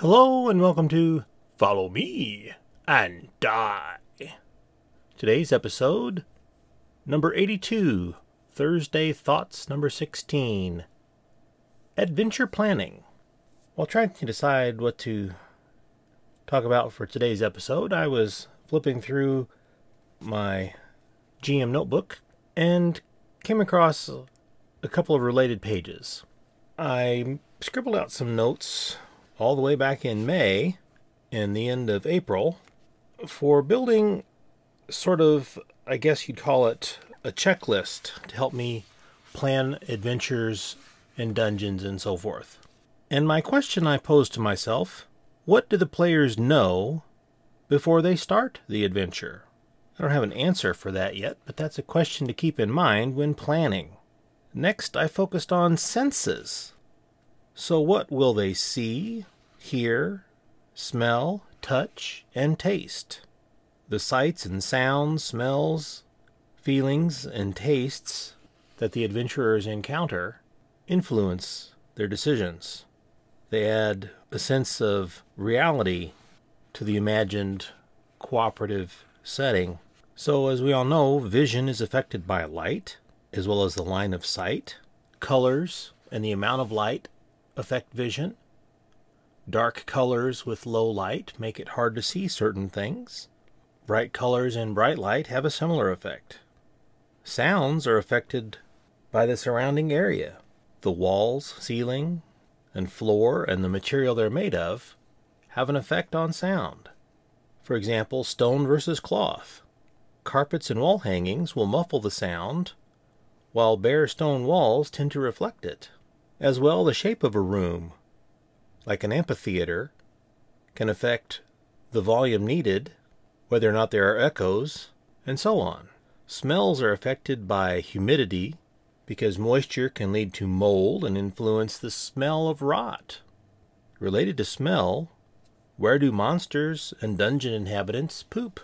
Hello and welcome to Follow Me and Die. Today's episode, number 82, Thursday Thoughts number 16. Adventure planning. While trying to decide what to talk about for today's episode, I was flipping through my GM notebook and came across a couple of related pages. I scribbled out some notes all the way back in May and the end of April for building sort of, I guess you'd call it a checklist to help me plan adventures and dungeons and so forth. And my question I posed to myself what do the players know before they start the adventure? I don't have an answer for that yet, but that's a question to keep in mind when planning. Next, I focused on senses. So, what will they see, hear, smell, touch, and taste? The sights and sounds, smells, feelings, and tastes that the adventurers encounter influence their decisions. They add a sense of reality to the imagined cooperative setting. So, as we all know, vision is affected by light, as well as the line of sight, colors, and the amount of light affect vision. Dark colors with low light make it hard to see certain things. Bright colors and bright light have a similar effect. Sounds are affected by the surrounding area. The walls, ceiling, and floor and the material they're made of have an effect on sound. For example, stone versus cloth. Carpets and wall hangings will muffle the sound, while bare stone walls tend to reflect it. As well, the shape of a room, like an amphitheater, can affect the volume needed, whether or not there are echoes, and so on. Smells are affected by humidity because moisture can lead to mold and influence the smell of rot. Related to smell, where do monsters and dungeon inhabitants poop?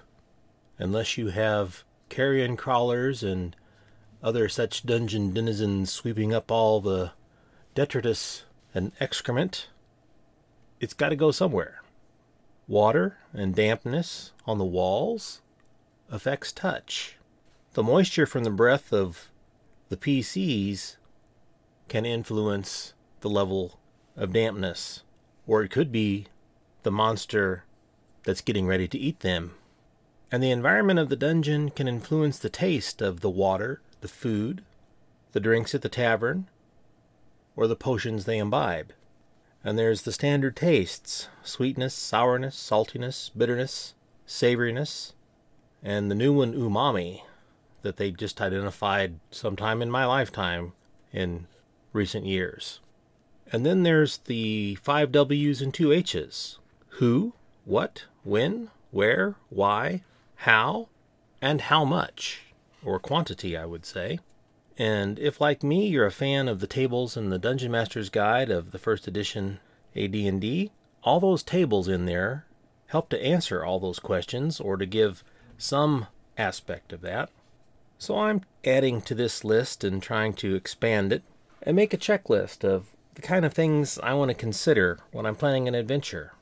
Unless you have carrion crawlers and other such dungeon denizens sweeping up all the detritus and excrement, it's got to go somewhere. Water and dampness on the walls affects touch. The moisture from the breath of the PCs can influence the level of dampness, or it could be the monster that's getting ready to eat them. And the environment of the dungeon can influence the taste of the water, the food, the drinks at the tavern, or the potions they imbibe. And there's the standard tastes sweetness, sourness, saltiness, bitterness, savoriness, and the new one, umami, that they just identified sometime in my lifetime in recent years. And then there's the five W's and two H's who, what, when, where, why, how, and how much, or quantity, I would say. And if, like me, you're a fan of the tables in the Dungeon Master's Guide of the first edition AD&D, all those tables in there help to answer all those questions or to give some aspect of that. So I'm adding to this list and trying to expand it and make a checklist of the kind of things I want to consider when I'm planning an adventure.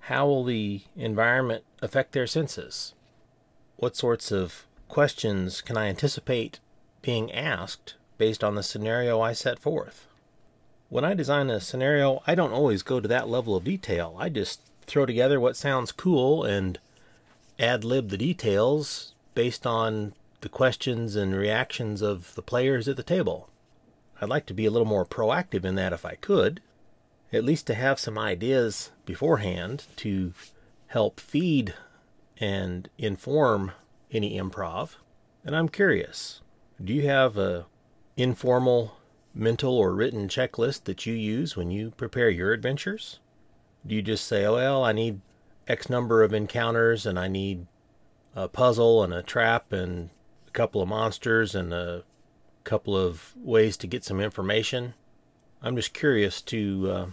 How will the environment affect their senses? What sorts of questions can I anticipate being asked based on the scenario I set forth. When I design a scenario, I don't always go to that level of detail. I just throw together what sounds cool and ad lib the details based on the questions and reactions of the players at the table. I'd like to be a little more proactive in that if I could, at least to have some ideas beforehand to help feed and inform any improv. And I'm curious, do you have a informal mental or written checklist that you use when you prepare your adventures? Do you just say, well, I need X number of encounters and I need a puzzle and a trap and a couple of monsters and a couple of ways to get some information? I'm just curious to uh,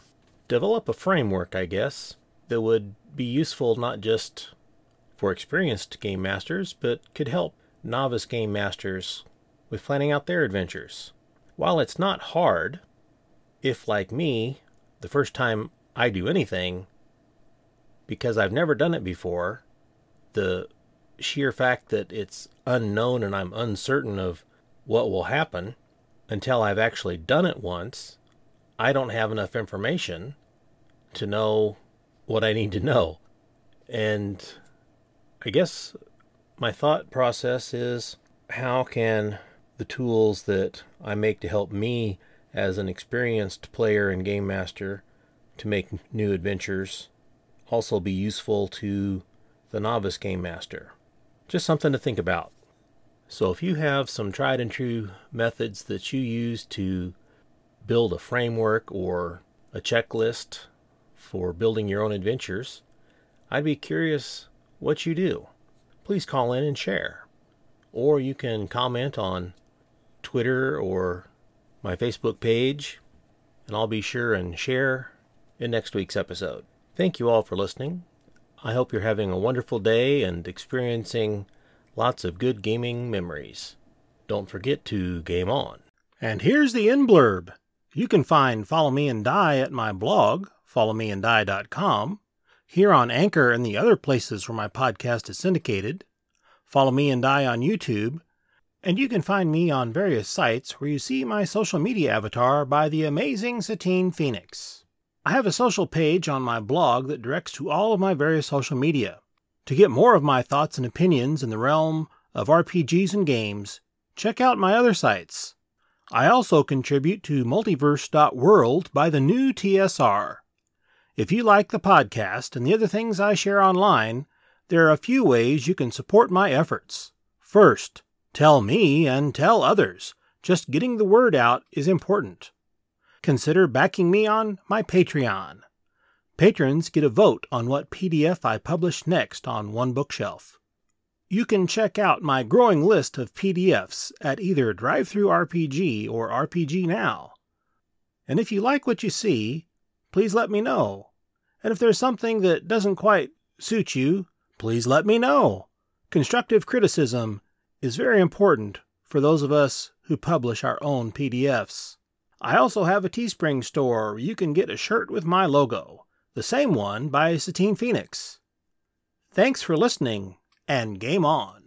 develop a framework, I guess, that would be useful not just for experienced game masters, but could help novice game masters with planning out their adventures. While it's not hard, if, like me, the first time I do anything, because I've never done it before, the sheer fact that it's unknown and I'm uncertain of what will happen until I've actually done it once, I don't have enough information to know what I need to know. And I guess my thought process is how can the tools that I make to help me as an experienced player and game master to make new adventures also be useful to the novice game master? Just something to think about. So if you have some tried and true methods that you use to build a framework or a checklist for building your own adventures, I'd be curious what you do. Please call in and share. Or you can comment on Twitter or my Facebook page, and I'll be sure and share in next week's episode. Thank you all for listening. I hope you're having a wonderful day and experiencing lots of good gaming memories. Don't forget to game on. And here's the end blurb. You can find Follow Me and Die at my blog, followmeanddie.com, here on Anchor and the other places where my podcast is syndicated. Follow Me and Die on YouTube, and you can find me on various sites where you see my social media avatar by the amazing Satine Phoenix. I have a social page on my blog that directs to all of my various social media. To get more of my thoughts and opinions in the realm of RPGs and games, check out my other sites. I also contribute to multiverse.world by the new TSR. If you like the podcast and the other things I share online, there are a few ways you can support my efforts. First, tell me and tell others. Just getting the word out is important. Consider backing me on my Patreon. Patrons get a vote on what PDF I publish next on One Bookshelf. You can check out my growing list of PDFs at either DriveThruRPG or RPG Now. And if you like what you see, please let me know. And if there's something that doesn't quite suit you, please let me know. Constructive criticism is very important for those of us who publish our own PDFs. I also have a Teespring store where you can get a shirt with my logo, the same one by Satine Phoenix. Thanks for listening, and game on!